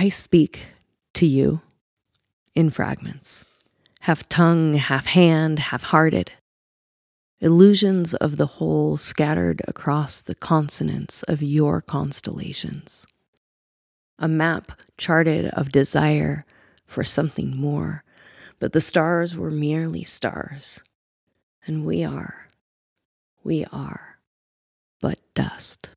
I speak to you in fragments, half tongue, half hand, half hearted. Illusions of the whole scattered across the consonants of your constellations. A map charted of desire for something more, but the stars were merely stars. And we are, we are but dust.